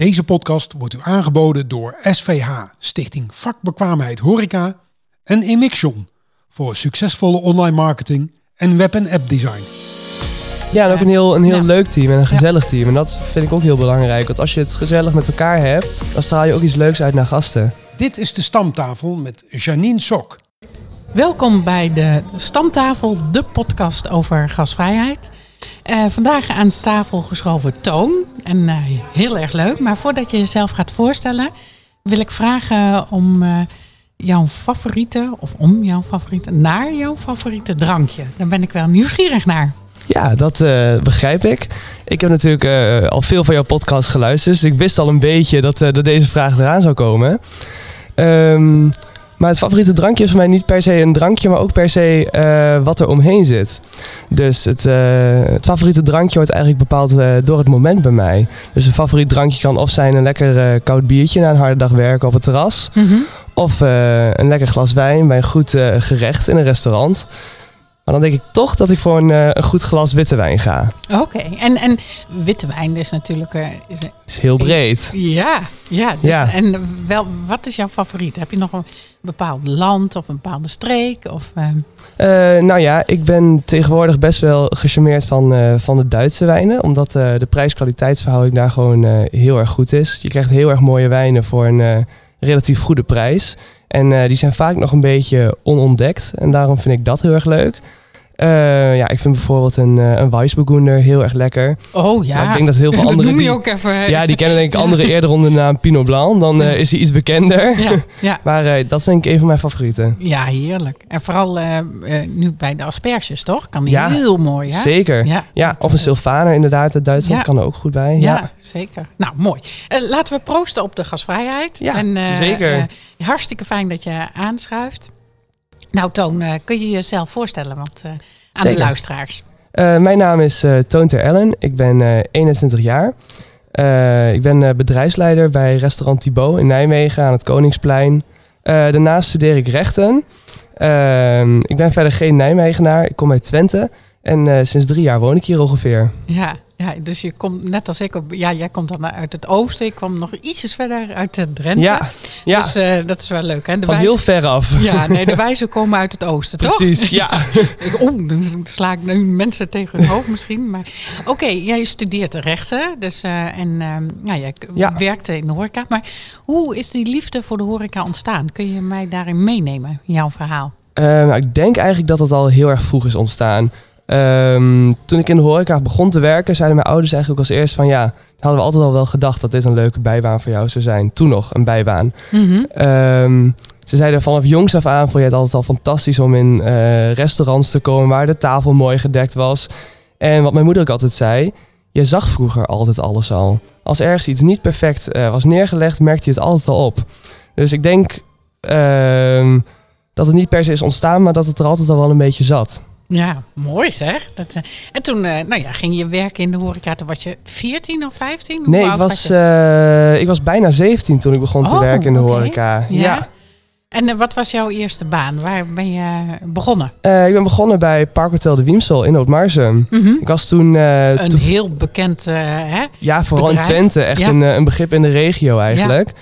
Deze podcast wordt u aangeboden door SVH, Stichting Vakbekwaamheid Horeca en Emixion voor succesvolle online marketing en web- en app design. Ja, en ook een heel, een heel Ja. leuk team en een gezellig team. En dat vind ik ook heel belangrijk. Want als je het gezellig met elkaar hebt, dan straal je ook iets leuks uit naar gasten. Dit is de stamtafel met Janine Sok. Welkom bij de Stamtafel, de podcast over gasvrijheid. Eh, vandaag aan tafel geschoven Toon. En eh, heel erg leuk. Maar voordat je jezelf gaat voorstellen, wil ik vragen om eh, jouw favoriete, of om jouw favoriete, naar jouw favoriete drankje. Daar ben ik wel nieuwsgierig naar. Ja, dat begrijp ik. Ik heb natuurlijk al veel van jouw podcast geluisterd. Dus ik wist al een beetje dat, dat deze vraag eraan zou komen. Ehm, maar het favoriete drankje is voor mij niet per se een drankje, maar ook per se eh, wat er omheen zit. Dus het, eh, het favoriete drankje wordt eigenlijk bepaald eh, door het moment bij mij. Dus een favoriet drankje kan of zijn een lekker koud biertje na een harde dag werken op het terras. Of eh, een lekker glas wijn bij een goed gerecht in een restaurant. Maar dan denk ik toch dat ik voor een, eh, een goed glas witte wijn ga. Oké, en, en witte wijn is natuurlijk... eh, is, is heel breed. ja, ja, dus, Ja. En wel, wat is jouw favoriet? Heb je nog een bepaald land of een bepaalde streek? Of, eh, Eh, nou ja, ik ben tegenwoordig best wel gecharmeerd van, van de Duitse wijnen. Omdat de prijs-kwaliteitsverhouding daar gewoon heel erg goed is. Je krijgt heel erg mooie wijnen voor een relatief goede prijs. En die zijn vaak nog een beetje onontdekt. En daarom vind ik dat heel erg leuk. Eh, ja, ik vind bijvoorbeeld een, eh een Weissburgunder heel erg lekker. oh ja, Maar ik denk dat heel veel anderen je die- ook even. Ja, die kennen denk ik anderen eerder onder de naam Pinot Blanc. Dan eh, is hij iets bekender. Ja, ja. Maar dat is denk ik een van mijn favorieten. Ja, heerlijk. En vooral nu bij de asperges, toch? Kan die Ja, heel mooi, hè? Zeker. Ja, Ja, of een Sylvaner inderdaad uit Duitsland kan er ook goed bij. Ja, Ja, zeker. Nou, mooi. Laten we proosten op de gasvrijheid. Ja, en, zeker. hartstikke fijn dat je aanschuift. Nou, Toon, eh, kun je jezelf voorstellen want, eh, aan Zeker. de luisteraars? Eh, mijn naam is Toon Ter Ellen. Ik ben eh 21 jaar. Ik ben bedrijfsleider bij restaurant Thibaut in Nijmegen aan het Koningsplein. Daarnaast studeer ik rechten. Ehm, ik ben verder geen Nijmegenaar. Ik kom uit Twente. En sinds drie jaar woon ik hier ongeveer. Ja, ja, dus je komt net als ik op. Ja, jij komt dan uit het oosten. Ik kwam nog ietsjes verder uit de Drenthe. Ja, ja Dus eh, dat is wel leuk. Hè? De van wijzen- heel ver af. Ja, nee, de wijzen komen uit het oosten, toch? Precies, ja. Ik, oh, dan sla ik nu mensen tegen hun hoofd misschien. Maar oké, jij studeert de rechten. Dus, eh, en ehm ja, jij Ja. werkte in de horeca. Maar hoe is die liefde voor de horeca ontstaan? Kun je mij daarin meenemen, jouw verhaal? Eh, nou, ik denk eigenlijk dat het al heel erg vroeg is ontstaan. Ehm, toen ik in de horeca begon te werken, zeiden mijn ouders eigenlijk ook als eerst van ja, hadden we altijd al wel gedacht dat dit een leuke bijbaan voor jou zou zijn. Toen nog een bijbaan. Ehm, ze zeiden vanaf jongs af aan vond je het altijd al fantastisch om in eh, restaurants te komen waar de tafel mooi gedekt was. En wat mijn moeder ook altijd zei, je zag vroeger altijd alles al. Als ergens iets niet perfect eh, was neergelegd, merkte je het altijd al op. Dus ik denk ehm, dat het niet per se is ontstaan, maar dat het er altijd al wel een beetje zat. Ja, mooi zeg. Dat, eh, en toen eh, nou ja, ging je werken in de horeca. Toen was je 14 of 15? Hoe Nee, ik was, eh, ik was bijna 17 toen ik begon te Oh, werken in de horeca. Ja. En wat was jouw eerste baan? Waar ben je begonnen? Ik ben begonnen bij Parkhotel de Wiemsel in Oudmarsum. Ik was toen... Een heel bekend, hè? ja, vooral bedrijf. in Twente. Echt Ja. een, een begrip in de regio eigenlijk. Ja,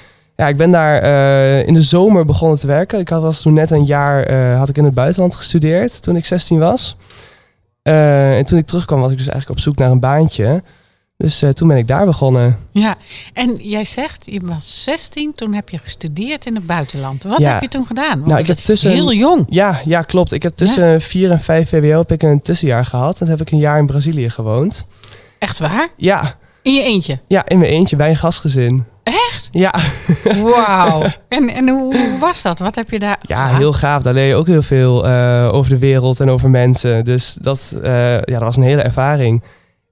ik ben daar eh, in de zomer begonnen te werken. Ik had, was toen net een jaar eh, had ik in het buitenland gestudeerd toen ik 16 was. Eh, en toen ik terugkwam was ik dus eigenlijk op zoek naar een baantje. Dus toen ben ik daar begonnen. Ja, en jij zegt, je was 16, toen heb je gestudeerd in het buitenland. Wat Ja. heb je toen gedaan? Want Nou, ik heb tussen- heel jong. Ja, ja, klopt. Ik heb tussen 4 en 5 VWO heb ik een tussenjaar gehad. En toen heb ik een jaar in Brazilië gewoond. Echt waar? Ja, In je eentje? ja in mijn eentje bij een gastgezin. Echt? Ja, Wauw. en en hoe, hoe was dat? Wat heb je daar ja heel gaaf. Daar leer je ook heel veel eh, over de wereld en over mensen. Dus dat, eh, ja, dat was een hele ervaring.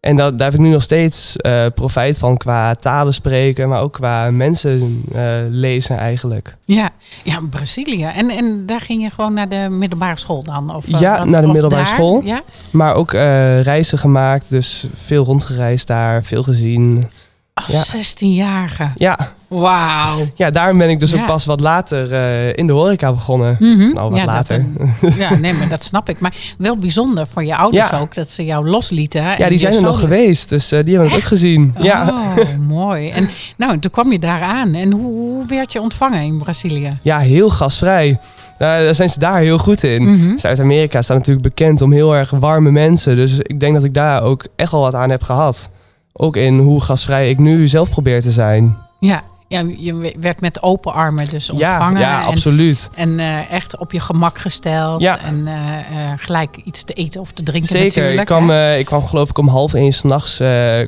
En dat, daar heb ik nu nog steeds eh, profijt van qua talen spreken, maar ook qua mensen lezen eigenlijk. Ja, ja Brazilië. En, en daar ging je gewoon naar de middelbare school dan? Of, Ja, wat- naar de middelbare daar? school. Ja? Maar ook reizen gemaakt, dus veel rondgereisd daar, veel gezien. Ja. 16-jarige. Ja, Wauw. ja daarom ben ik dus Ja. ook pas wat later eh, in de horeca begonnen. Mhm. Nou, wat Ja, dat- later. ja, nee, maar dat snap ik. Maar wel bijzonder voor je ouders Ja. ook dat ze jou loslieten. en Ja, die zijn er nog geweest, dus eh, die hebben het ook gezien. Ja. Oh, mooi. En nou, en toen kwam je daar aan. En hoe, hoe werd je ontvangen in Brazilië? ja, heel gasvrij. Eh, daar zijn ze daar heel goed in. Mhm. Zuid-Amerika staat natuurlijk bekend om heel erg warme mensen. Dus ik denk dat ik daar ook echt al wat aan heb gehad. Ook in hoe gasvrij ik nu zelf probeer te zijn. Ja. ja, je werd met open armen dus ontvangen. Ja, ja absoluut. en eh, echt op je gemak gesteld. Ja. En eh, eh, gelijk iets te eten of te drinken Zeker. natuurlijk. Ik kwam, ik kwam geloof ik om half één s'nachts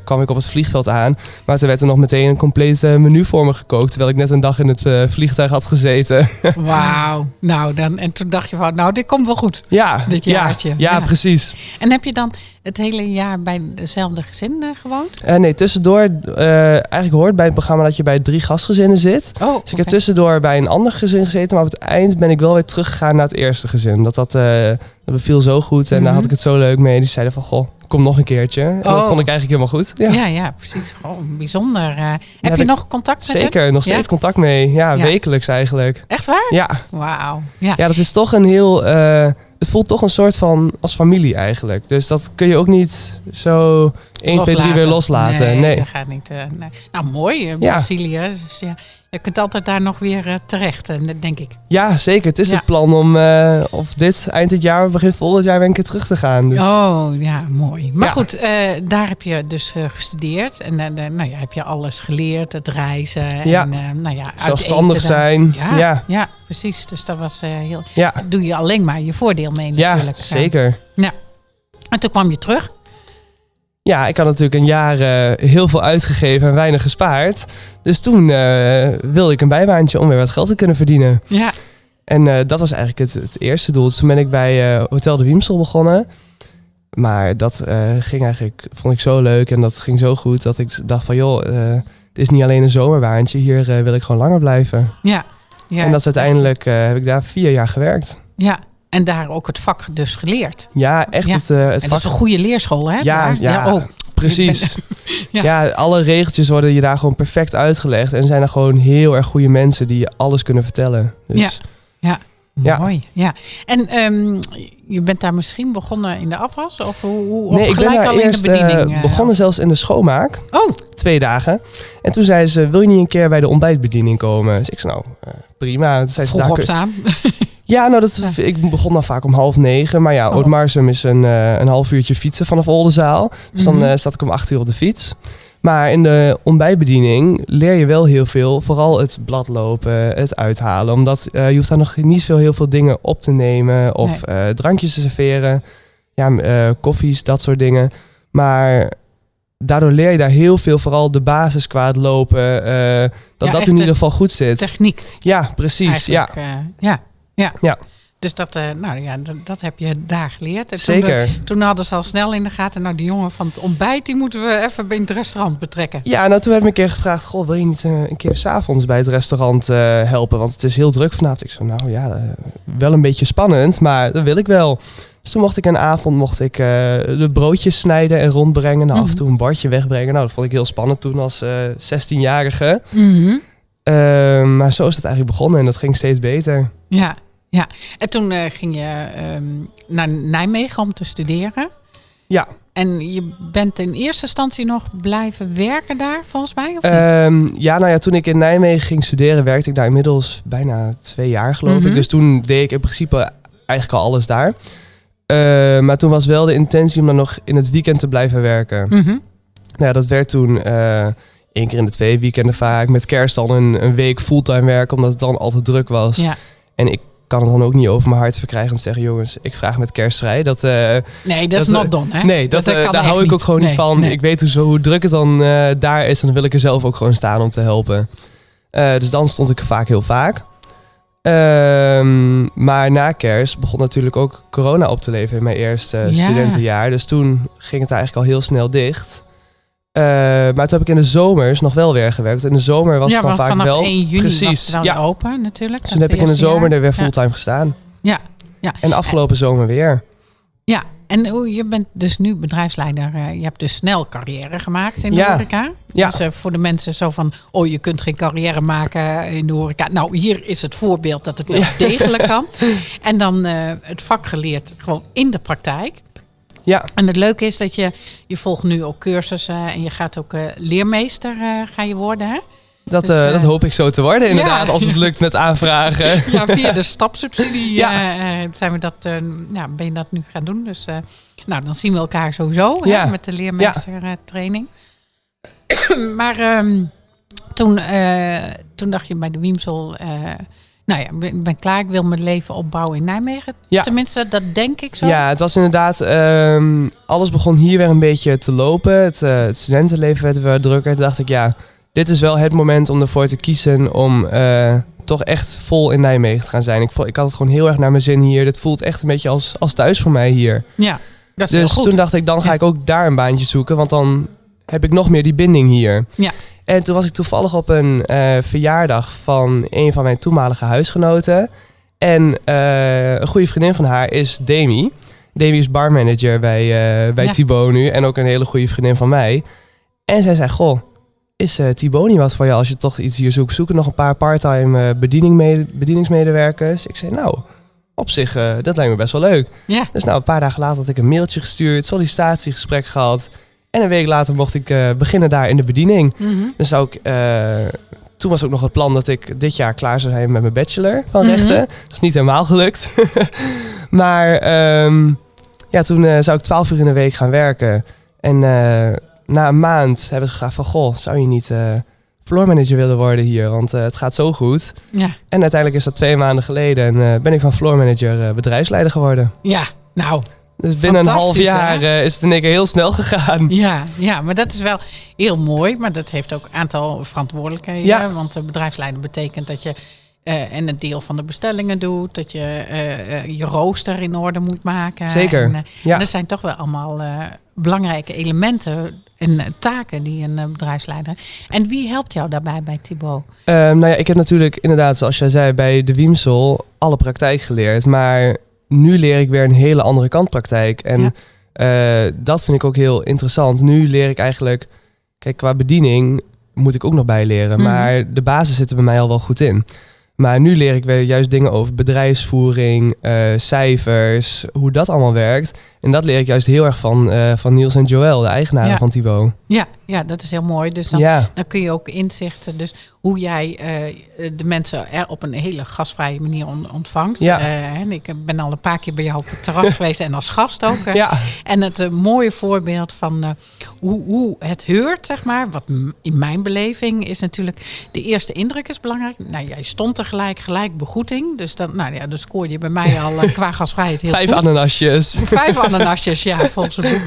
kwam ik op het vliegveld aan. Maar toen werd er nog meteen een compleet menu voor me gekookt. Terwijl ik net een dag in het vliegtuig had gezeten. Wauw. Nou, dan, en toen dacht je van, nou, dit komt wel goed. ja, Dit ja, jaartje. Ja, Ja. precies. En heb je dan het hele jaar bij dezelfde gezin eh, gewoond? Eh, nee, tussendoor, eh, eigenlijk hoort bij het programma dat je bij drie gastgezinnen zit. Oh, Dus ik heb tussendoor bij een ander gezin gezeten, maar op het eind ben ik wel weer teruggegaan naar het eerste gezin. Dat, dat, dat beviel zo goed en daar Mhm. had ik het zo leuk mee. Dus zeiden van, goh, kom nog een keertje. En dat Oh. vond ik eigenlijk helemaal goed. Ja, Ja, ja, precies. Gewoon bijzonder. heb heb je nog contact met hem? Zeker, nog steeds Ja? contact mee. Ja, Ja. wekelijks eigenlijk. Echt waar? Ja, Wauw. Ja. ja, dat is toch een heel... het voelt toch een soort van als familie eigenlijk. Dus dat kun je ook niet zo 1, 2, 3 weer loslaten. Nee, Nee. dat gaat niet. eh, nee. Nou, mooi, eh, Brazilië. Dus ja, je kunt altijd daar nog weer eh, terecht, eh, denk ik. Ja, zeker. Het is Ja. het plan om eh, of dit eind dit jaar of begin volgend jaar weer een keer terug te gaan. Dus. Oh, ja, mooi. Maar Ja. goed, daar heb je dus gestudeerd. En nou ja, heb je alles geleerd. Het reizen. Ja. En, nou ja, Zelfstandig zijn. Ja, Ja, ja. precies. Dus dat was heel... ja. daar doe je alleen maar je voordeel mee ja natuurlijk. eh. zeker. En toen kwam je terug. Ja, ik had natuurlijk een jaar eh, heel veel uitgegeven en weinig gespaard. Dus toen eh, wilde ik een bijbaantje om weer wat geld te kunnen verdienen. Ja. En eh, dat was eigenlijk het, het eerste doel. Dus toen ben ik bij Hotel de Wiemsel begonnen. Maar dat ging eigenlijk, vond ik zo leuk en dat ging zo goed dat ik dacht van joh, dit is niet alleen een zomerbaantje, hier wil ik gewoon langer blijven. Ja. ja. en dat is uiteindelijk, heb ik daar vier jaar gewerkt. Ja. En daar ook het vak dus geleerd. Ja, echt Ja. het, eh, het En vak. dat is een goede leerschool, hè? Ja, daar? ja. oh. Precies. Ja. ja. alle regeltjes worden je daar gewoon perfect uitgelegd. En zijn er gewoon heel erg goede mensen die je alles kunnen vertellen. Dus, Ja. Mooi, ja. En ehm, je bent daar misschien begonnen in de afwas? Of, hoe, hoe, of Nee, ik ben gelijk daar al eerst in de bediening? eh, eh, begonnen zelfs in de schoonmaak. Oh, Twee dagen. En toen zei ze, wil je niet een keer bij de ontbijtbediening komen? Dus ik zei, nou, prima. Zei ze, vroeg "Daar kun- opstaan. Ja, nou, dat, Ja. ik begon dan vaak om half negen. Maar ja, Oh. Is een, eh, een half uurtje fietsen vanaf Oldenzaal. Dus dan eh, zat ik om acht uur op de fiets. Maar in de ontbijtbediening leer je wel heel veel. Vooral het bladlopen, het uithalen. Omdat eh, je hoeft daar nog niet veel, heel veel dingen op te nemen. Of drankjes te serveren. Ja, koffies, dat soort dingen. Maar daardoor leer je daar heel veel. Vooral de basis qua het lopen. dat Ja, dat in de ieder geval goed zit. Techniek Ja, precies. Ja, ja. Ja. Ja. Dus dat, eh, nou, ja, dat, dat heb je daar geleerd. En toen, zeker. toen hadden ze al snel in de gaten... nou, die jongen van het ontbijt... die moeten we even in het restaurant betrekken. Ja, nou toen werd me een keer gevraagd... Goh, wil je niet eh, een keer s'avonds bij het restaurant eh, helpen? Want het is heel druk vanavond. Ik zo, nou ja, wel een beetje spannend, maar dat wil ik wel. Dus toen mocht ik een avond mocht ik, de broodjes snijden en rondbrengen. Nou, af en Mhm. toe een bordje wegbrengen. Nou, dat vond ik heel spannend toen als eh 16-jarige. Mhm. Eh, maar zo is het eigenlijk begonnen en dat ging steeds beter. Ja, ja. En toen eh, ging je ehm, naar Nijmegen om te studeren. Ja. En je bent in eerste instantie nog blijven werken daar, volgens mij? Of niet? Ehm, ja, nou ja, toen ik in Nijmegen ging studeren, werkte ik daar inmiddels bijna twee jaar, geloof Mhm. ik. Dus toen deed ik in principe eigenlijk al alles daar. Eh, maar toen was wel de intentie om dan nog in het weekend te blijven werken. Mhm. Nou ja, dat werd toen eh één keer in de twee weekenden vaak. Met kerst dan een, een week fulltime werken, omdat het dan altijd druk was. Ja. En ik kan het dan ook niet over mijn hart verkrijgen te zeggen... jongens, ik vraag met kerst vrij. Dat, eh, Nee, dat is not done, hè? nee, dat, eh, daar hou ik ook gewoon Nee, niet van. nee. Ik weet hoe, zo, hoe druk het dan eh, daar is. En dan wil ik er zelf ook gewoon staan om te helpen. Eh, dus dan stond ik er vaak heel vaak. Ehm, maar na kerst begon natuurlijk ook corona op te leven in mijn eerste Ja. studentenjaar. Dus toen ging het eigenlijk al heel snel dicht. Eh, maar toen heb ik in de zomers nog wel weer gewerkt. In de zomer was ja, het dan vaak vanaf wel... 1 juni was precies, het dan ja. open natuurlijk. Dus toen heb ik in de zomer er weer fulltime gestaan. Ja, ja. En afgelopen zomer weer. En hoe- je bent dus nu bedrijfsleider. eh, je hebt dus snel carrière gemaakt in de Ja. horeca. Ja. Dus eh, voor de mensen zo van, oh je kunt geen carrière maken in de horeca. Nou, hier is het voorbeeld dat het wel degelijk kan. En dan het vak geleerd gewoon in de praktijk. Ja, En het leuke is dat je, je volgt nu ook cursussen en je gaat ook eh, leermeester eh, ga je worden. Hè? dat, Dus, eh, dat hoop ik zo te worden inderdaad, Ja. als het lukt met aanvragen. Ja, via de stapsubsidie Ja. zijn we dat, eh, ja, ben je dat nu gaan doen. Dus nou, dan zien we elkaar sowieso Ja. hè, met de leermeestertraining. maar ehm, toen, toen dacht je bij de Wiemsel... nou ja, ik ben, klaar, ik wil mijn leven opbouwen in Nijmegen. Ja. Tenminste, dat denk ik zo. Ja, het was inderdaad, ehm, alles begon hier weer een beetje te lopen. Het, eh, het studentenleven werd weer drukker. Toen dacht ik, ja, dit is wel het moment om ervoor te kiezen om eh, toch echt vol in Nijmegen te gaan zijn. Ik, ik had het gewoon heel erg naar mijn zin hier. Dit voelt echt een beetje als, als thuis voor mij hier. Ja, dat is Dus heel goed. toen dacht ik, dan ga Ja. ik ook daar een baantje zoeken, want dan heb ik nog meer die binding hier. Ja. En toen was ik toevallig op een eh, verjaardag van een van mijn toenmalige huisgenoten. En eh, een goede vriendin van haar is Demi. Demi is barmanager bij, eh bij Ja. Thibaut nu en ook een hele goede vriendin van mij. En zij zei, goh, is Thibaut niet wat voor je als je toch iets hier zoekt? Zoeken nog een paar parttime bediening bedieningsmedewerkers? Ik zei, nou, op zich, dat lijkt me best wel leuk. Ja, Dus nou, een paar dagen later had ik een mailtje gestuurd, sollicitatiegesprek gehad. En een week later mocht ik eh, beginnen daar in de bediening. mhm. Dus zou ik, eh, toen was ook nog het plan dat ik dit jaar klaar zou zijn met mijn bachelor van Mhm. rechten. Dat is niet helemaal gelukt. maar ehm, ja, toen eh, zou ik twaalf uur in de week gaan werken. En na een maand hebben we gevraagd van, goh, zou je niet eh floor manager willen worden hier? Want het gaat zo goed. ja, En uiteindelijk is dat twee maanden geleden en ben ik van floor manager eh, bedrijfsleider geworden. ja, nou, Dus binnen een half jaar hè? eh, is het in één keer heel snel gegaan. Ja, ja, maar dat is wel heel mooi. Maar dat heeft ook een aantal verantwoordelijkheden. Ja. Want de bedrijfsleider betekent dat je eh, en een deel van de bestellingen doet. Dat je eh, je rooster in orde moet maken. Zeker, En, ja. Dat zijn toch wel allemaal belangrijke elementen en taken die een bedrijfsleider heeft. En wie helpt jou daarbij bij Thibaut? Ehm, nou ja, ik heb natuurlijk inderdaad, zoals jij zei, bij de Wiemsel alle praktijk geleerd. Maar nu leer ik weer een hele andere kant praktijk. En Ja. eh, dat vind ik ook heel interessant. Nu leer ik eigenlijk, kijk, qua bediening moet ik ook nog bijleren. Mhm. Maar de basis zit er bij mij al wel goed in. Maar nu leer ik weer juist dingen over bedrijfsvoering, eh, cijfers, hoe dat allemaal werkt. En dat leer ik juist heel erg van, eh, van Niels en Joël, de eigenaren Ja. van Thibaut. Ja, ja, dat is heel mooi. Dus dan, Ja, Dan kun je ook inzichten, dus hoe jij eh, de mensen er op een hele gastvrije manier on- ontvangt. Ja. Eh, en ik ben al een paar keer bij jou op het terras geweest en als gast ook. ja. En het eh, mooie voorbeeld van hoe, hoe het heurt, zeg maar, wat in mijn beleving is natuurlijk, de eerste indruk is belangrijk. Nou, jij stond er gelijk, gelijk begroeting. Dus dan, nou ja, dan scoorde je bij mij al qua gasvrijheid heel Vijf goed. ananasjes. Vijf ananasjes, ja, volgens het boek.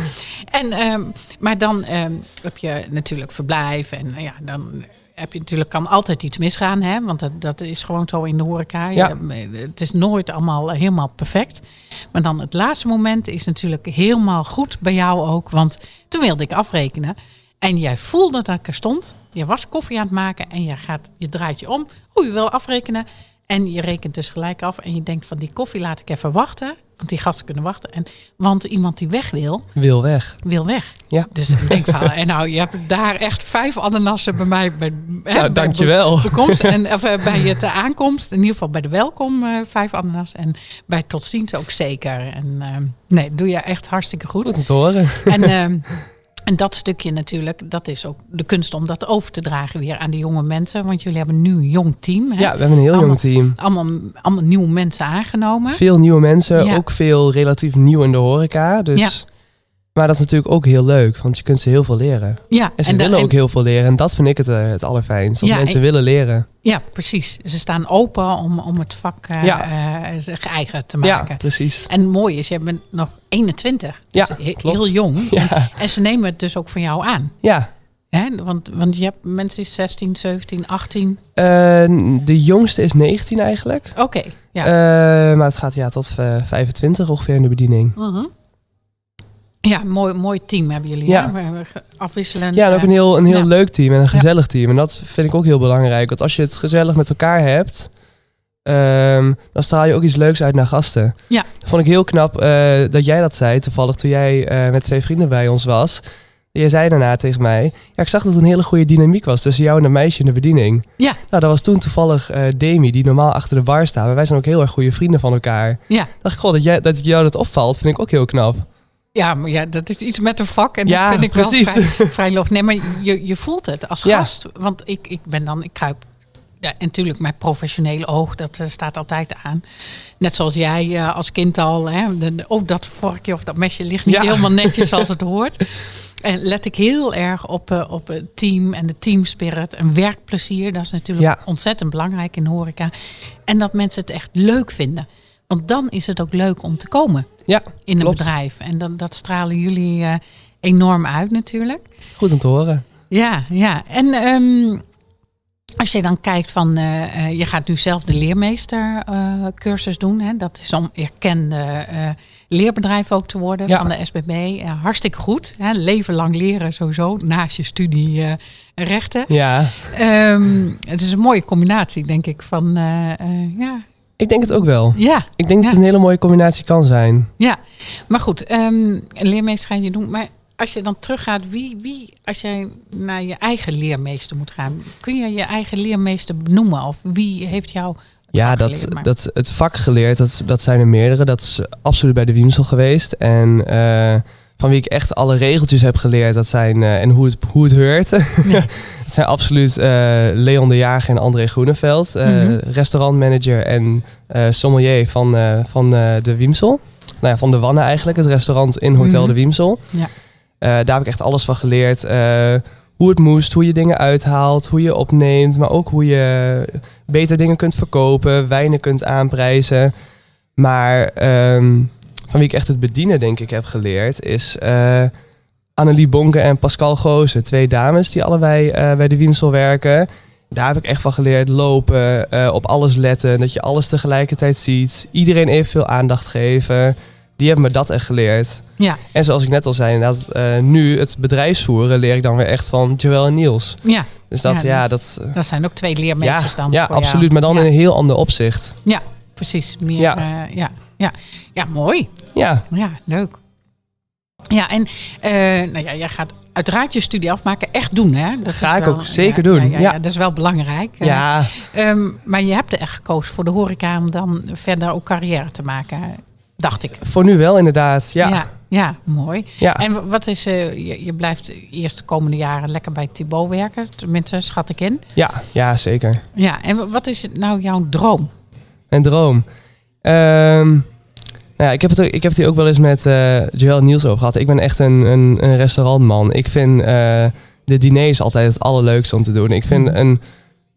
En, ehm, maar dan ehm, heb je natuurlijk verblijf. En ja, dan heb je natuurlijk, kan altijd iets misgaan. Hè? Want dat, dat is gewoon zo in de horeca. Ja. Je- het is nooit allemaal eh, helemaal perfect. Maar dan het laatste moment is natuurlijk helemaal goed bij jou ook. Want toen wilde ik afrekenen. En jij voelde dat ik er stond. Je was koffie aan het maken en je, gaat, je draait je om. Oeh, je wil afrekenen. En je rekent dus gelijk af. En je denkt van die koffie laat ik even wachten. Want die gasten kunnen wachten. En, want iemand die weg wil, Wil weg. wil weg. Ja. Dus ik denk van, en nou, je hebt daar echt vijf ananassen bij mij. Bij, hè, Nou, bij dankjewel. be- Bekomst, en, of, eh, bij het eh, aankomst, in ieder geval bij de welkom, eh, vijf ananas. En bij tot ziens ook zeker. En eh, nee, doe je echt hartstikke goed. Goed te horen. En, ehm, en dat stukje natuurlijk, dat is ook de kunst om dat over te dragen weer aan de jonge mensen. Want jullie hebben nu een jong team. Hè? Ja, we hebben een heel Allemaal- jong team. Allemaal, allemaal nieuwe mensen aangenomen. Veel nieuwe mensen, Ja. ook veel relatief nieuw in de horeca. Dus, Ja. Maar dat is natuurlijk ook heel leuk, want je kunt ze heel veel leren. Ja, En ze willen en- ook heel veel leren. En dat vind ik het, eh, het allerfijnst. Dat Ja, mensen willen leren. ja, precies. Ze staan open om, om het vak eh, Ja. eh, zich eigen te Ja, maken. precies. En mooi is, je bent nog 21. Ja, Dus he- klopt. heel jong. Ja. En, ze nemen het dus ook van jou aan. Ja, Hè? Want, want je hebt mensen die 16, 17, 18. eh, de jongste is 19 eigenlijk. Oké, ja. Maar het gaat ja, tot eh, 25 ongeveer in de bediening. Mhm. Ja, mooi, mooi team hebben jullie. Ja. Afwisselend. Ja, en ook eh, een heel, een heel ja. leuk team en een gezellig team. En dat vind ik ook heel belangrijk. Want als je het gezellig met elkaar hebt, ehm, dan straal je ook iets leuks uit naar gasten. Ja. Dat vond ik heel knap eh, dat jij dat zei. Toevallig toen jij eh, met twee vrienden bij ons was. Jij zei daarna tegen mij, ja, ik zag dat er een hele goede dynamiek was tussen jou en een meisje in de bediening. Ja. Nou, dat was toen toevallig eh Demi, die normaal achter de bar staat. Maar wij zijn ook heel erg goede vrienden van elkaar. Ja. dacht ik, goh, dat, jij, dat jou dat opvalt, vind ik ook heel knap. Ja, maar ja, dat is iets met een vak. En Ja, dat vind ik precies. wel vrij, vrij lof. Nee, maar je, je voelt het als Ja. gast. Want ik, ik ben dan, ik kruip. Ja, en natuurlijk, mijn professionele oog, dat eh, staat altijd aan. Net zoals jij eh, als kind al. Hè, de, oh, dat vorkje of dat mesje ligt niet Ja. helemaal netjes zoals het hoort. En let ik heel erg op, eh, op het team en de teamspirit en werkplezier. Dat is natuurlijk ontzettend belangrijk in de horeca. En dat mensen het echt leuk vinden. Want dan is het ook leuk om te komen Ja, in een Klopt. bedrijf. En dat, dat stralen jullie eh, enorm uit natuurlijk. goed om te horen. Ja, ja. En ehm, als je dan kijkt van, eh, eh, je gaat nu zelf de leermeestercursus cursus doen. Hè? Dat is om erkende leerbedrijf ook te worden Ja. van de SBB. Hartstikke goed. Hè? Leven lang leren sowieso, naast je studie rechten. Ja, Ehm, het is een mooie combinatie, denk ik, van ja, ik denk het ook wel. ja, Ik denk dat het een hele mooie combinatie kan zijn. Ja, maar goed, ehm, een leermeester ga je doen. Maar als je dan teruggaat, wie, wie, als jij naar je eigen leermeester moet gaan, kun je je eigen leermeester benoemen? Of wie heeft jou Ja, dat, dat, het vak geleerd, dat, dat zijn er meerdere. Dat is absoluut bij de Wiemsel geweest. En eh, van wie ik echt alle regeltjes heb geleerd, dat zijn, eh, en hoe het, hoe het heurt. dat zijn absoluut eh, Leon de Jager en André Groeneveld. eh, Mhm. Restaurantmanager en sommelier van, van de Wiemsel. Nou ja, van de Wanne eigenlijk, het restaurant in Hotel Mhm. de Wiemsel. Ja. Daar heb ik echt alles van geleerd. Hoe het moest, hoe je dingen uithaalt, hoe je opneemt, maar ook hoe je beter dingen kunt verkopen, wijnen kunt aanprijzen. Maar ehm, van wie ik echt het bedienen, denk ik, heb geleerd, is eh Annelie Bonke en Pascal Goosen. Twee dames die allebei eh, bij de Wiemsel werken. Daar heb ik echt van geleerd lopen, eh, op alles letten, dat je alles tegelijkertijd ziet. Iedereen evenveel aandacht geven. Die hebben me dat echt geleerd. Ja, En zoals ik net al zei, inderdaad, nu het bedrijfsvoeren leer ik dan weer echt van Joël en Niels. ja, Dus dat, Ja, ja, dat... dat zijn ook twee Ja, leermeesters dan. ja jou. absoluut. Maar dan in een heel ander opzicht. Ja, precies. Meer, Ja. ja. Ja, ja. ja, mooi. Ja, Ja, leuk. Ja, en eh, nou ja, jij gaat uiteraard je studie afmaken. Echt doen, hè? Dat Ga ik wel- ook zeker ja, doen, Ja, ja, ja. ja, dat is wel belangrijk. Ja, Ehm, maar je hebt er echt gekozen voor de horeca om dan verder ook carrière te maken, dacht ik. voor nu wel inderdaad. Ja, ja, ja. ja, mooi. ja. En wat is, eh, je, je blijft eerst de komende jaren lekker bij Thibaut werken, tenminste schat ik in. ja, zeker. Ja, en wat is nou jouw droom? Een droom. Ehm, nou ja, ik, heb het, ook- ik heb het hier ook wel eens met eh Joël en Niels over gehad. Ik ben echt een, een, een restaurantman. Ik vind eh, de diners altijd het allerleukste om te doen. Ik vind Mhm. een,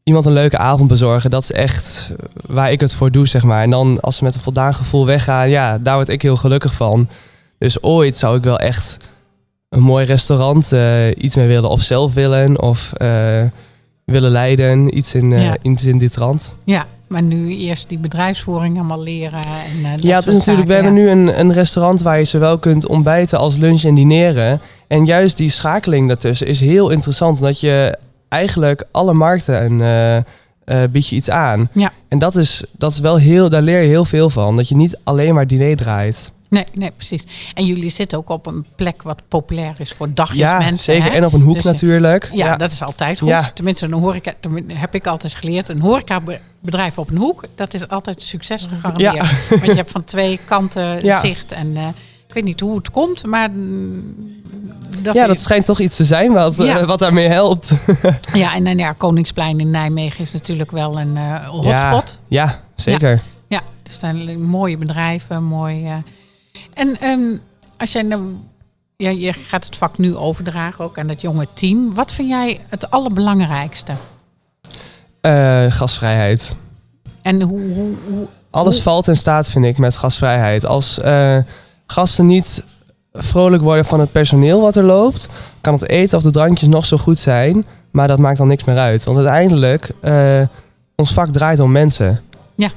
iemand een leuke avond bezorgen, dat is echt waar ik het voor doe, zeg maar. En dan als ze met een voldaan gevoel weggaan, ja, daar word ik heel gelukkig van. Dus ooit zou ik wel echt een mooi restaurant eh, iets mee willen. Of zelf willen, of eh, willen leiden. Iets in, eh, Ja. iets in die trant. Ja, maar nu eerst die bedrijfsvoering allemaal leren. En, eh, Ja, het is natuurlijk, we hebben nu een, een restaurant waar je zowel kunt ontbijten als lunchen en dineren. En juist die schakeling daartussen is heel interessant. Omdat je eigenlijk alle markten en, eh, eh, bied je iets aan. Ja. En dat is, dat is wel heel, daar leer je heel veel van. Dat je niet alleen maar diner draait. Nee, nee, precies. En jullie zitten ook op een plek wat populair is voor Ja, dagjesmensen. zeker. hè? En op een hoek Dus, eh, natuurlijk. Ja, dat is altijd goed. Ja. Tenminste, een horeca, heb ik altijd geleerd. Een horecabedrijf op een hoek, dat is altijd succes gegarandeerd. Want je hebt van twee kanten Ja. zicht. En eh, ik weet niet hoe het komt, maar mm, dat, ja, dat schijnt toch iets te zijn wat, Ja. eh, wat daarmee helpt. ja, en dan ja, Koningsplein in Nijmegen is natuurlijk wel een eh, hotspot. Ja, zeker. Ja, er staan mooie bedrijven, mooi. En ehm, als jij nou, ja, je gaat het vak nu overdragen ook aan dat jonge team. Wat vind jij het allerbelangrijkste? Eh, gasvrijheid. En hoe, hoe, hoe Alles Hoe- valt in staat, vind ik, met gasvrijheid. Als eh, gasten niet vrolijk worden van het personeel wat er loopt, kan het eten of de drankjes nog zo goed zijn, maar dat maakt dan niks meer uit. Want uiteindelijk, eh, ons vak draait om mensen. Ja.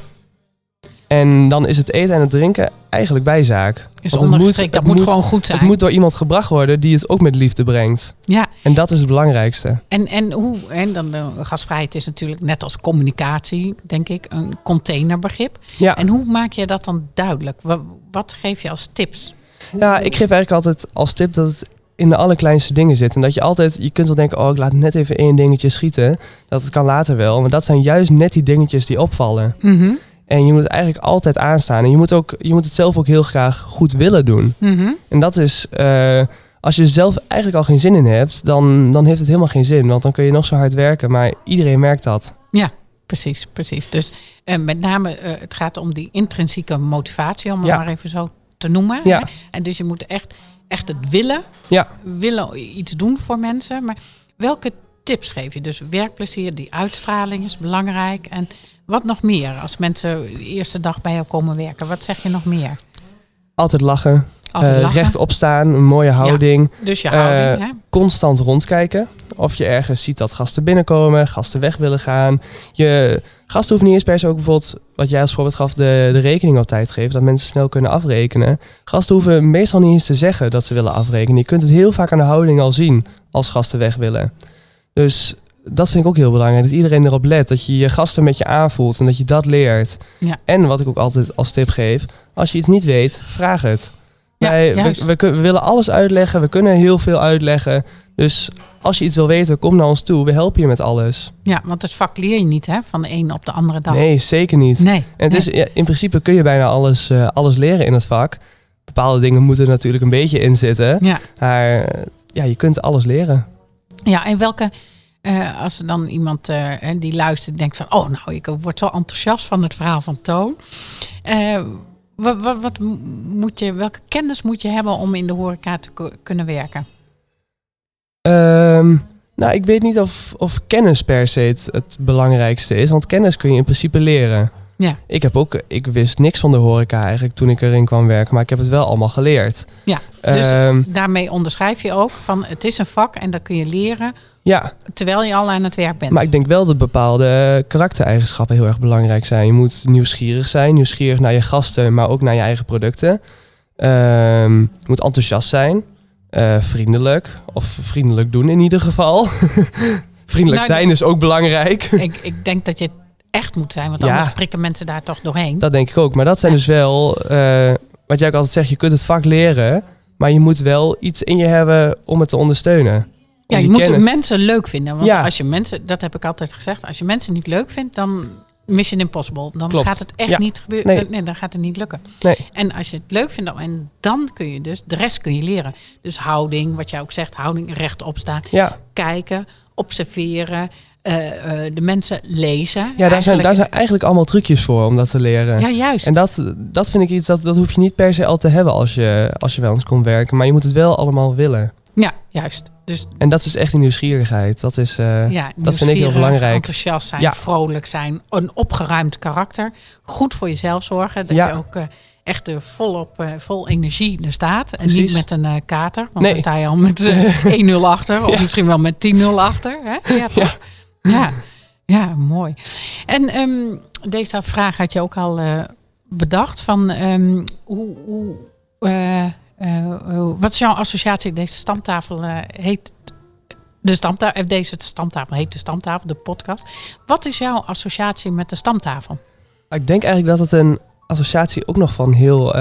En dan is het eten en het drinken eigenlijk bijzaak. Is het ondergeschikt. Dat moet gewoon goed zijn. Het moet door iemand gebracht worden die het ook met liefde brengt. Ja, En dat is het belangrijkste. en, en hoe, en dan de gasvrijheid is natuurlijk net als communicatie, denk ik, een containerbegrip. Ja, En hoe maak je dat dan duidelijk? Wat, wat geef je als tips? Hoe- ja ik geef eigenlijk altijd als tip dat het in de allerkleinste dingen zit. En dat je altijd, je kunt wel denken, oh ik laat net even één dingetje schieten. Dat het kan later wel. Maar dat zijn juist net die dingetjes die opvallen. Mhm, En je moet het eigenlijk altijd aanstaan. En je moet, ook, je moet het zelf ook heel graag goed willen doen. mhm. En dat is, eh, als je zelf eigenlijk al geen zin in hebt, dan, dan heeft het helemaal geen zin. Want dan kun je nog zo hard werken, maar iedereen merkt dat. Precies, precies. Dus eh, met name, eh, het gaat om die intrinsieke motivatie, om het Ja. maar even zo te noemen. Ja. Hè? En dus je moet echt, echt het willen, Ja. willen iets doen voor mensen. Maar welke tips geef je? Dus werkplezier, die uitstraling is belangrijk. En wat nog meer als mensen de eerste dag bij jou komen werken? Wat zeg je nog meer? Altijd lachen, Altijd eh, rechtop staan, een mooie houding. Dus je houding, eh, hè? Constant rondkijken. Of je ergens ziet dat gasten binnenkomen, gasten weg willen gaan. Je, gasten hoeven niet eens per se ook bijvoorbeeld, wat jij als voorbeeld gaf, de, de rekening op tijd geven. Dat mensen snel kunnen afrekenen. Gasten hoeven meestal niet eens te zeggen dat ze willen afrekenen. Je kunt het heel vaak aan de houding al zien als gasten weg willen. Dus dat vind ik ook heel belangrijk. Dat iedereen erop let. Dat je je gasten met je aanvoelt en dat je dat leert. Ja. En wat ik ook altijd als tip geef. Als je iets niet weet, vraag het. Ja, Wij, we, we, we willen alles uitleggen. We kunnen heel veel uitleggen. Dus als je iets wil weten, kom naar ons toe. We helpen je met alles. Ja, want het vak leer je niet hè, van de een op de andere dag. Nee, zeker niet. Nee. En het nee. is, ja, in principe kun je bijna alles, eh, alles leren in het vak. Bepaalde dingen moeten er natuurlijk een beetje in zitten. Ja. Maar ja, je kunt alles leren. Ja, en welke, eh, als er dan iemand hè, die luistert denkt van, oh nou, ik word zo enthousiast van het verhaal van Toon. Wat, wat, moet je, welke kennis moet je hebben om in de horeca te ku- kunnen werken? Ehm, nou, ik weet niet of, of kennis per se het belangrijkste is. Want kennis kun je in principe leren. Ja. Ik heb ook, ik wist niks van de horeca eigenlijk toen ik erin kwam werken. Maar ik heb het wel allemaal geleerd. Ja, dus- Ehm, Daarmee onderschrijf je ook van, het is een vak en dat kun je leren ja, terwijl je al aan het werk bent. maar ik denk wel dat bepaalde karaktereigenschappen heel erg belangrijk zijn. Je moet nieuwsgierig zijn. Nieuwsgierig naar je gasten, maar ook naar je eigen producten. Ehm, je moet enthousiast zijn. eh, vriendelijk. Of vriendelijk doen in ieder geval. vriendelijk Nou, zijn is ook belangrijk. ik, ik denk dat je echt moet zijn, want Ja. anders prikken mensen daar toch doorheen. Dat denk ik ook. Maar dat zijn Ja. dus wel, eh, wat jij ook altijd zegt, je kunt het vak leren, maar je moet wel iets in je hebben om het te ondersteunen. Ja, je moet kennis- mensen leuk vinden. Want Ja. als je mensen, dat heb ik altijd gezegd, als je mensen niet leuk vindt, dan Mission Impossible. Dan Klopt. gaat het echt Ja. niet gebeuren. Nee. Nee. dan gaat het niet lukken. Nee. En als je het leuk vindt, dan- en dan kun je dus, de rest kun je leren. Dus houding, wat jij ook zegt, houding rechtop staan, Ja, kijken, observeren, de mensen lezen. ja daar, zijn, Eigenlijk- daar zijn eigenlijk allemaal trucjes voor om dat te leren. Ja, juist. En dat, dat vind ik iets, dat, dat hoef je niet per se al te hebben als je, als je bij ons komt werken. Maar je moet het wel allemaal willen. Ja, juist. Dus En dat is echt die nieuwsgierigheid. Dat is, eh, ja, dat vind ik heel belangrijk. Enthousiast zijn, Ja. vrolijk zijn, een opgeruimd karakter. Goed voor jezelf zorgen. Dat Ja. je ook eh, echt volop, eh, vol energie er staat. En Precies. niet met een eh, kater. Want Nee. dan sta je al met eh, 1-0 achter. Of misschien wel met 10-0 achter. Hè? Ja, toch? Ja. ja. mooi. En ehm, deze vraag had je ook al eh, bedacht. Van, ehm, hoe, hoe, eh, eh, wat is jouw associatie? Deze stamtafel heet de stamtafel, deze stamtafel heet de stamtafel, de podcast. Wat is jouw associatie met de stamtafel? Ik denk eigenlijk dat het een associatie ook nog van heel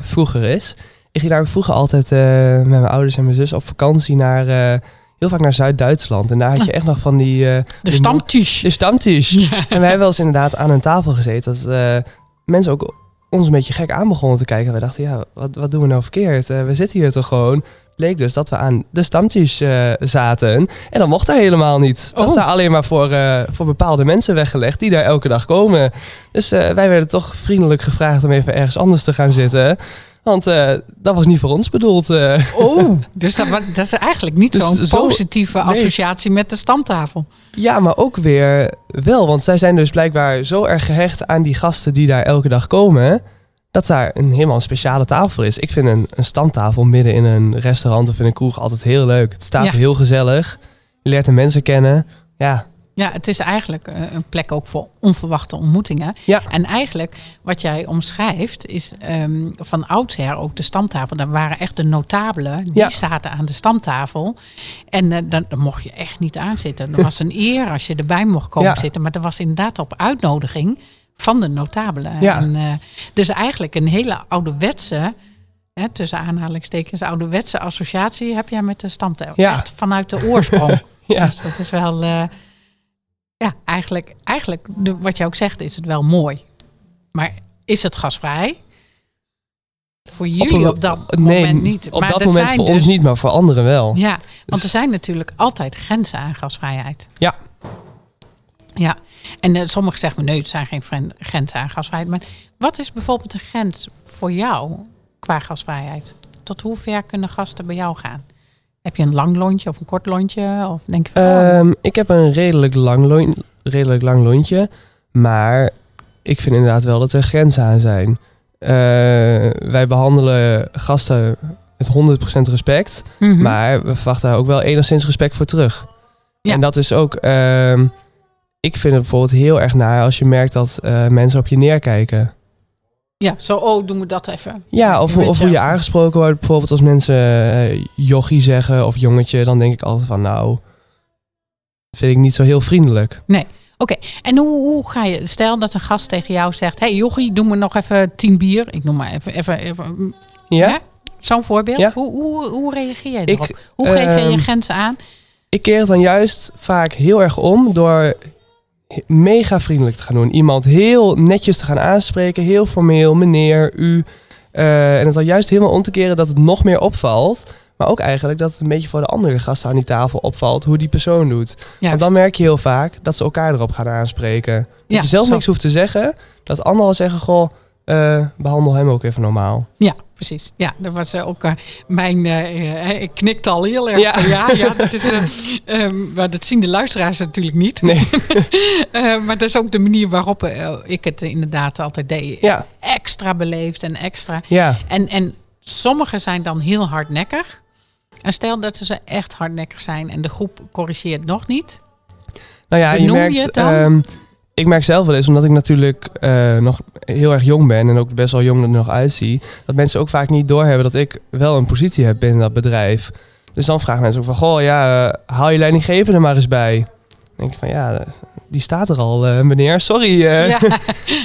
vroeger is. Ik ging daar vroeger altijd met mijn ouders en mijn zus op vakantie naar, heel vaak naar Zuid-Duitsland. En daar had je echt nog van die... eh, De stamtisch. De stamtisch. En wij hebben wel eens inderdaad aan een tafel gezeten. Dat eh, mensen ook ons een beetje gek aan begonnen te kijken. We dachten, ja, wat, wat doen we nou verkeerd? Eh, we zitten hier toch gewoon. Bleek dus dat we aan de stamtisch zaten. En dat mocht daar helemaal niet. Dat Oh. is daar alleen maar voor, voor bepaalde mensen weggelegd die daar elke dag komen. Dus wij werden toch vriendelijk gevraagd om even ergens anders te gaan zitten. Want eh, dat was niet voor ons bedoeld. eh. Oh, dus dat, dat is eigenlijk niet Dus zo'n zo- positieve nee. associatie met de stamtafel. Ja, maar ook weer wel. Want zij zijn dus blijkbaar zo erg gehecht aan die gasten die daar elke dag komen. Dat daar een helemaal speciale tafel is. Ik vind een, een stamtafel midden in een restaurant of in een kroeg altijd heel leuk. Het staat Ja. heel gezellig. Je leert de mensen kennen. Ja, Ja, het is eigenlijk eh, een plek ook voor onverwachte ontmoetingen. Ja. En eigenlijk wat jij omschrijft is ehm, van oudsher ook de stamtafel. Daar waren echt de notabelen, die Ja. zaten aan de stamtafel. En daar, daar mocht je echt niet aan zitten. Dat was een eer als je erbij mocht komen Ja. zitten. Maar dat was inderdaad op uitnodiging van de notabelen. Ja. En, eh, dus eigenlijk een hele ouderwetse, hè, tussen aanhalingstekens, ouderwetse associatie heb jij met de stamtafel. Ja. Echt vanuit de oorsprong. Ja. Dus dat is wel, ja, eigenlijk, eigenlijk de, wat je ook zegt, is het wel mooi. Maar is het gasvrij? Voor jullie op, dat nee, moment niet. Op maar dat er moment voor dus, ons niet, maar voor anderen wel. Ja, want er Dus- zijn natuurlijk altijd grenzen aan gasvrijheid. Ja. Ja, en eh, sommigen zeggen, nee, het zijn geen grenzen aan gasvrijheid. Maar wat is bijvoorbeeld een grens voor jou qua gasvrijheid? Tot hoe ver kunnen gasten bij jou gaan? Heb je een lang lontje of een kort lontje? Of denk je van, oh, Ehm, ik heb een redelijk lang, lon- redelijk lang lontje. Maar ik vind inderdaad wel dat er grenzen aan zijn. Eh, wij behandelen gasten met 100% respect. mhm. Maar we verwachten daar ook wel enigszins respect voor terug. Ja. En dat is ook... ehm, ik vind het bijvoorbeeld heel erg naar als je merkt dat eh, mensen op je neerkijken. Ja, zo, oh, doen we dat even. Ja, of, of je, hoe je aangesproken wordt. Bijvoorbeeld als mensen eh jochie zeggen of jongetje. Dan denk ik altijd van nou... Vind ik niet zo heel vriendelijk. En hoe, hoe ga je, stel dat een gast tegen jou zegt, hey jochie, doe me nog even tien bier. Ik noem maar even, even, even Ja? hè? zo'n voorbeeld. Ja. Hoe, hoe, hoe reageer je Ik, erop? Hoe geef je je ehm, grenzen aan? ik keer het dan juist vaak heel erg om door mega vriendelijk te gaan doen. Iemand heel netjes te gaan aanspreken, heel formeel, meneer, u. Eh, en het dan juist helemaal om te keren dat het nog meer opvalt. Maar ook eigenlijk dat het een beetje voor de andere gasten aan die tafel opvalt hoe die persoon doet. Want Juist. dan merk je heel vaak dat ze elkaar erop gaan aanspreken. Dat Ja, je zelf zo. niks hoeft te zeggen. Dat anderen al zeggen, goh, eh, behandel hem ook even normaal. Ja, precies. Ja, dat was eh, ook eh, mijn. eh, ik knikte al heel erg. Ja. Ja, ja, dat is. eh, ehm, maar dat zien de luisteraars natuurlijk niet. Nee. Maar dat is ook de manier waarop ik het inderdaad altijd deed. Ja, Extra beleefd en extra. ja. En, en sommigen zijn dan heel hardnekkig. En stel dat ze echt hardnekkig zijn en de groep corrigeert nog niet. Nou ja, je merkt. je het dan? Ik merk zelf wel eens, omdat ik natuurlijk eh, nog heel erg jong ben en ook best wel jong er nog uitzie, dat mensen ook vaak niet doorhebben dat ik wel een positie heb binnen dat bedrijf. Dus dan vragen mensen ook van, goh, ja, eh, haal je leidinggevende er maar eens bij. Dan denk ik van, ja, eh, die staat er al, meneer, sorry. ja, dat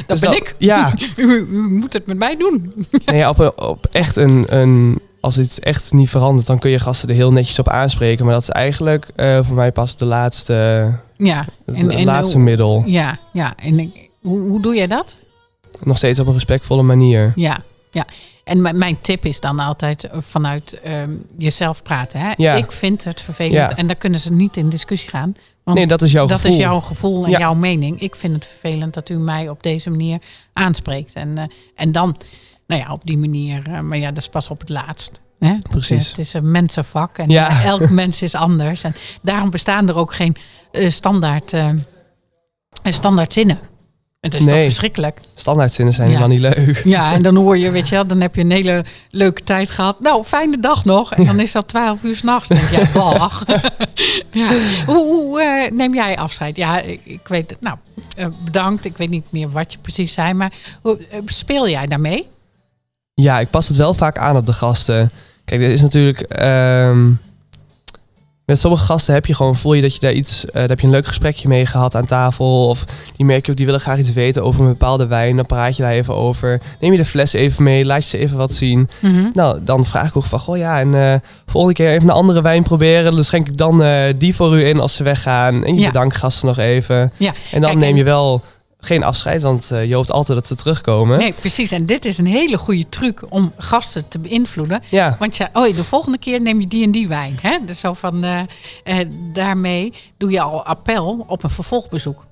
Dus ben ik. Ja, U, u moet het met mij doen. nee, op, op echt een, een, als iets echt niet verandert, dan kun je gasten er heel netjes op aanspreken. Maar dat is eigenlijk eh, voor mij pas de laatste, Ja, het En- en laatste hoe- middel. ja, ja. En ik- hoe, hoe doe jij dat? Nog steeds op een respectvolle manier. Ja, ja. En mijn- tip is dan altijd eh, vanuit ehm, jezelf praten. Hè? Ja. Ik vind het vervelend. Ja. En daar kunnen ze niet in discussie gaan. Want Nee, dat is jouw dat gevoel. is jouw gevoel en Ja. jouw mening. Ik vind het vervelend dat u mij op deze manier aanspreekt. En, eh, en dan, nou ja, op die manier. eh, maar ja, dat is pas op het laatst. Hè? Precies. Het is een mensenvak en Ja. elk mens is anders. En daarom bestaan er ook geen eh, standaard, eh, standaard zinnen. Het is toch verschrikkelijk. Standaardzinnen zijn Ja. helemaal niet leuk. Ja, en dan hoor je, weet je wel, dan heb je een hele leuke tijd gehad. Nou, fijne dag nog. En dan is dat twaalf uur s'nachts. Dan denk je, bah. ja. Hoe, hoe eh, neem jij afscheid? Ja, ik, ik weet. Nou, bedankt. Ik weet niet meer wat je precies zei. Maar hoe, speel jij daarmee? Ja, ik pas het wel vaak aan op de gasten. Kijk, er is natuurlijk... ehm, met sommige gasten heb je gewoon, voel je dat je daar iets... eh, daar heb je een leuk gesprekje mee gehad aan tafel. Of die merk je ook, die willen graag iets weten over een bepaalde wijn. Dan praat je daar even over. Neem je de fles even mee, laat je ze even wat zien. Mhm. Nou, dan vraag ik ook van, goh ja, en eh, volgende keer even een andere wijn proberen. Dan schenk ik dan eh, die voor u in als ze weggaan. En je Ja. bedankt gasten nog even. Ja. En dan Kijk, neem je wel geen afscheid, want eh, je hoopt altijd dat ze terugkomen. Nee, precies. En dit is een hele goede truc om gasten te beïnvloeden. Ja, Want je, oh, de volgende keer neem je die en die wijn. Hè? Dus zo van, eh, eh, daarmee doe je al appel op een vervolgbezoek.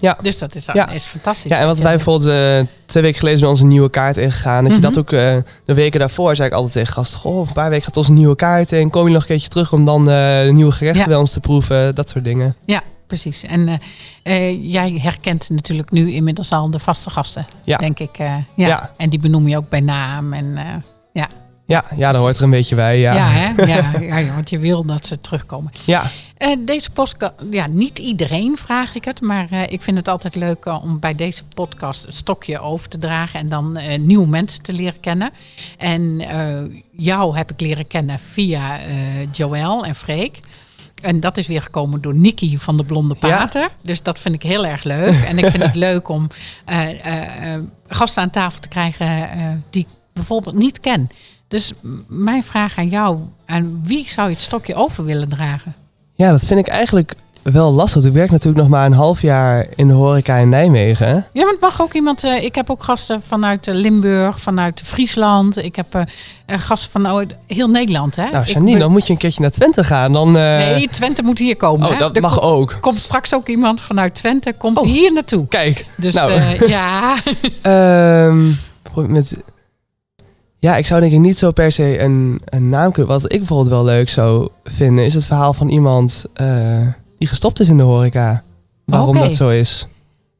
Ja. Dus dat is, Ja. is fantastisch. ja en wat wij bijvoorbeeld twee weken geleden met onze nieuwe kaart ingegaan. Dat je Mhm. dat ook eh, de weken daarvoor zei ik altijd tegen gasten. Goh, over een paar weken gaat onze nieuwe kaart in. Kom je nog een keertje terug om dan eh, de nieuwe gerechten Ja. bij ons te proeven. Dat soort dingen. Ja, precies. En eh, eh, jij herkent natuurlijk nu inmiddels al de vaste gasten, Ja. denk ik. eh, ja. Ja. En die benoem je ook bij naam. En, ja. Ja, ja, dat hoort er een beetje bij. Ja, Ja, hè? Ja, ja, want je wil dat ze terugkomen. ja. Deze podcast, ja, niet iedereen vraag ik het, maar ik vind het altijd leuk om bij deze podcast een stokje over te dragen en dan nieuwe mensen te leren kennen. En jou heb ik leren kennen via Joël en Freek. En dat is weer gekomen door Nikki van de Blonde Ja. Pater. Dus dat vind ik heel erg leuk. En ik vind het leuk om eh, eh, eh, gasten aan tafel te krijgen die ik bijvoorbeeld niet ken. Dus mijn vraag aan jou, aan wie zou je het stokje over willen dragen? ja, dat vind ik eigenlijk wel lastig. Ik werk natuurlijk nog maar een half jaar in de horeca in Nijmegen. Ja, maar het mag ook iemand. eh, ik heb ook gasten vanuit eh, Limburg, vanuit Friesland. Ik heb eh, gasten vanuit heel Nederland. Hè? Nou, Janine, dan moet je een keertje naar Twente gaan. Dan, Nee, Twente moet hier komen. oh, hè? dat Er mag ook. komt straks ook iemand vanuit Twente, komt Oh. hier naartoe. Kijk, Dus nou. ja, Ehm, met, ja, ik zou denk ik niet zo per se een, een naam kunnen. Wat ik bijvoorbeeld wel leuk zou vinden, is het verhaal van iemand die gestopt is in de horeca. Waarom dat zo is.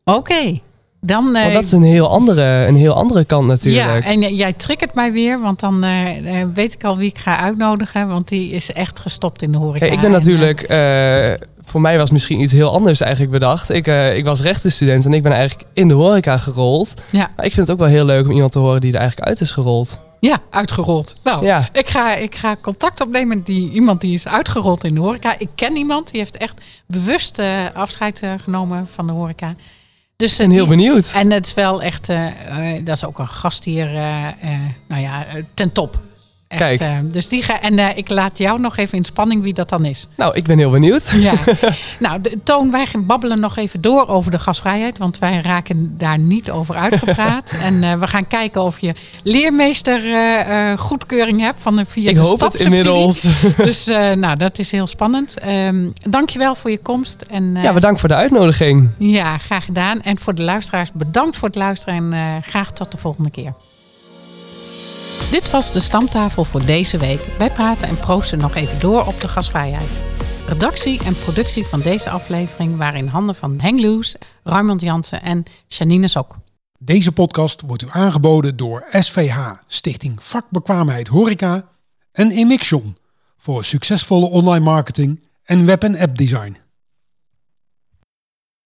oké. Dan, eh, Want dat is een heel andere, een heel andere kant natuurlijk. ja, en j- jij triggert mij weer, want dan eh, eh, weet ik al wie ik ga uitnodigen. Want die is echt gestopt in de horeca. Kijk, ik ben En, eh, natuurlijk, eh, voor mij was misschien iets heel anders eigenlijk bedacht. Ik, eh, ik was rechtenstudent en ik ben eigenlijk in de horeca gerold. Ja. Maar ik vind het ook wel heel leuk om iemand te horen die er eigenlijk uit is gerold. Ja, uitgerold. Nou, Ja. ik, ga, ik ga contact opnemen met die, iemand die is uitgerold in de horeca. Ik ken iemand, die heeft echt bewust eh, afscheid eh, genomen van de horeca. Dus, Ik eh, ben heel die- benieuwd. En het is wel echt, dat is ook een gast hier, nou ja, ten top. Echt, Kijk. eh, dus die ga, en eh, ik laat jou nog even in spanning wie dat dan is. Nou, ik ben heel benieuwd. Ja. nou, de, Toon, wij gaan babbelen nog even door over de gasvrijheid. Want wij raken daar niet over uitgepraat. en eh, we gaan kijken of je leermeester goedkeuring hebt van de via Ik de hoop het inmiddels. Dus nou, dat is heel spannend. Ehm dankjewel voor je komst. En, Ja, bedankt voor de uitnodiging. ja, graag gedaan. En voor de luisteraars, bedankt voor het luisteren en graag tot de volgende keer. Dit was de stamtafel voor deze week. Wij praten en proosten nog even door op de gasvrijheid. Redactie en productie van deze aflevering waren in handen van Henk Loes, Raymond Jansen en Janine Sok. Deze podcast wordt u aangeboden door SVH, Stichting Vakbekwaamheid Horeca en Emixion voor succesvolle online marketing en web- en appdesign.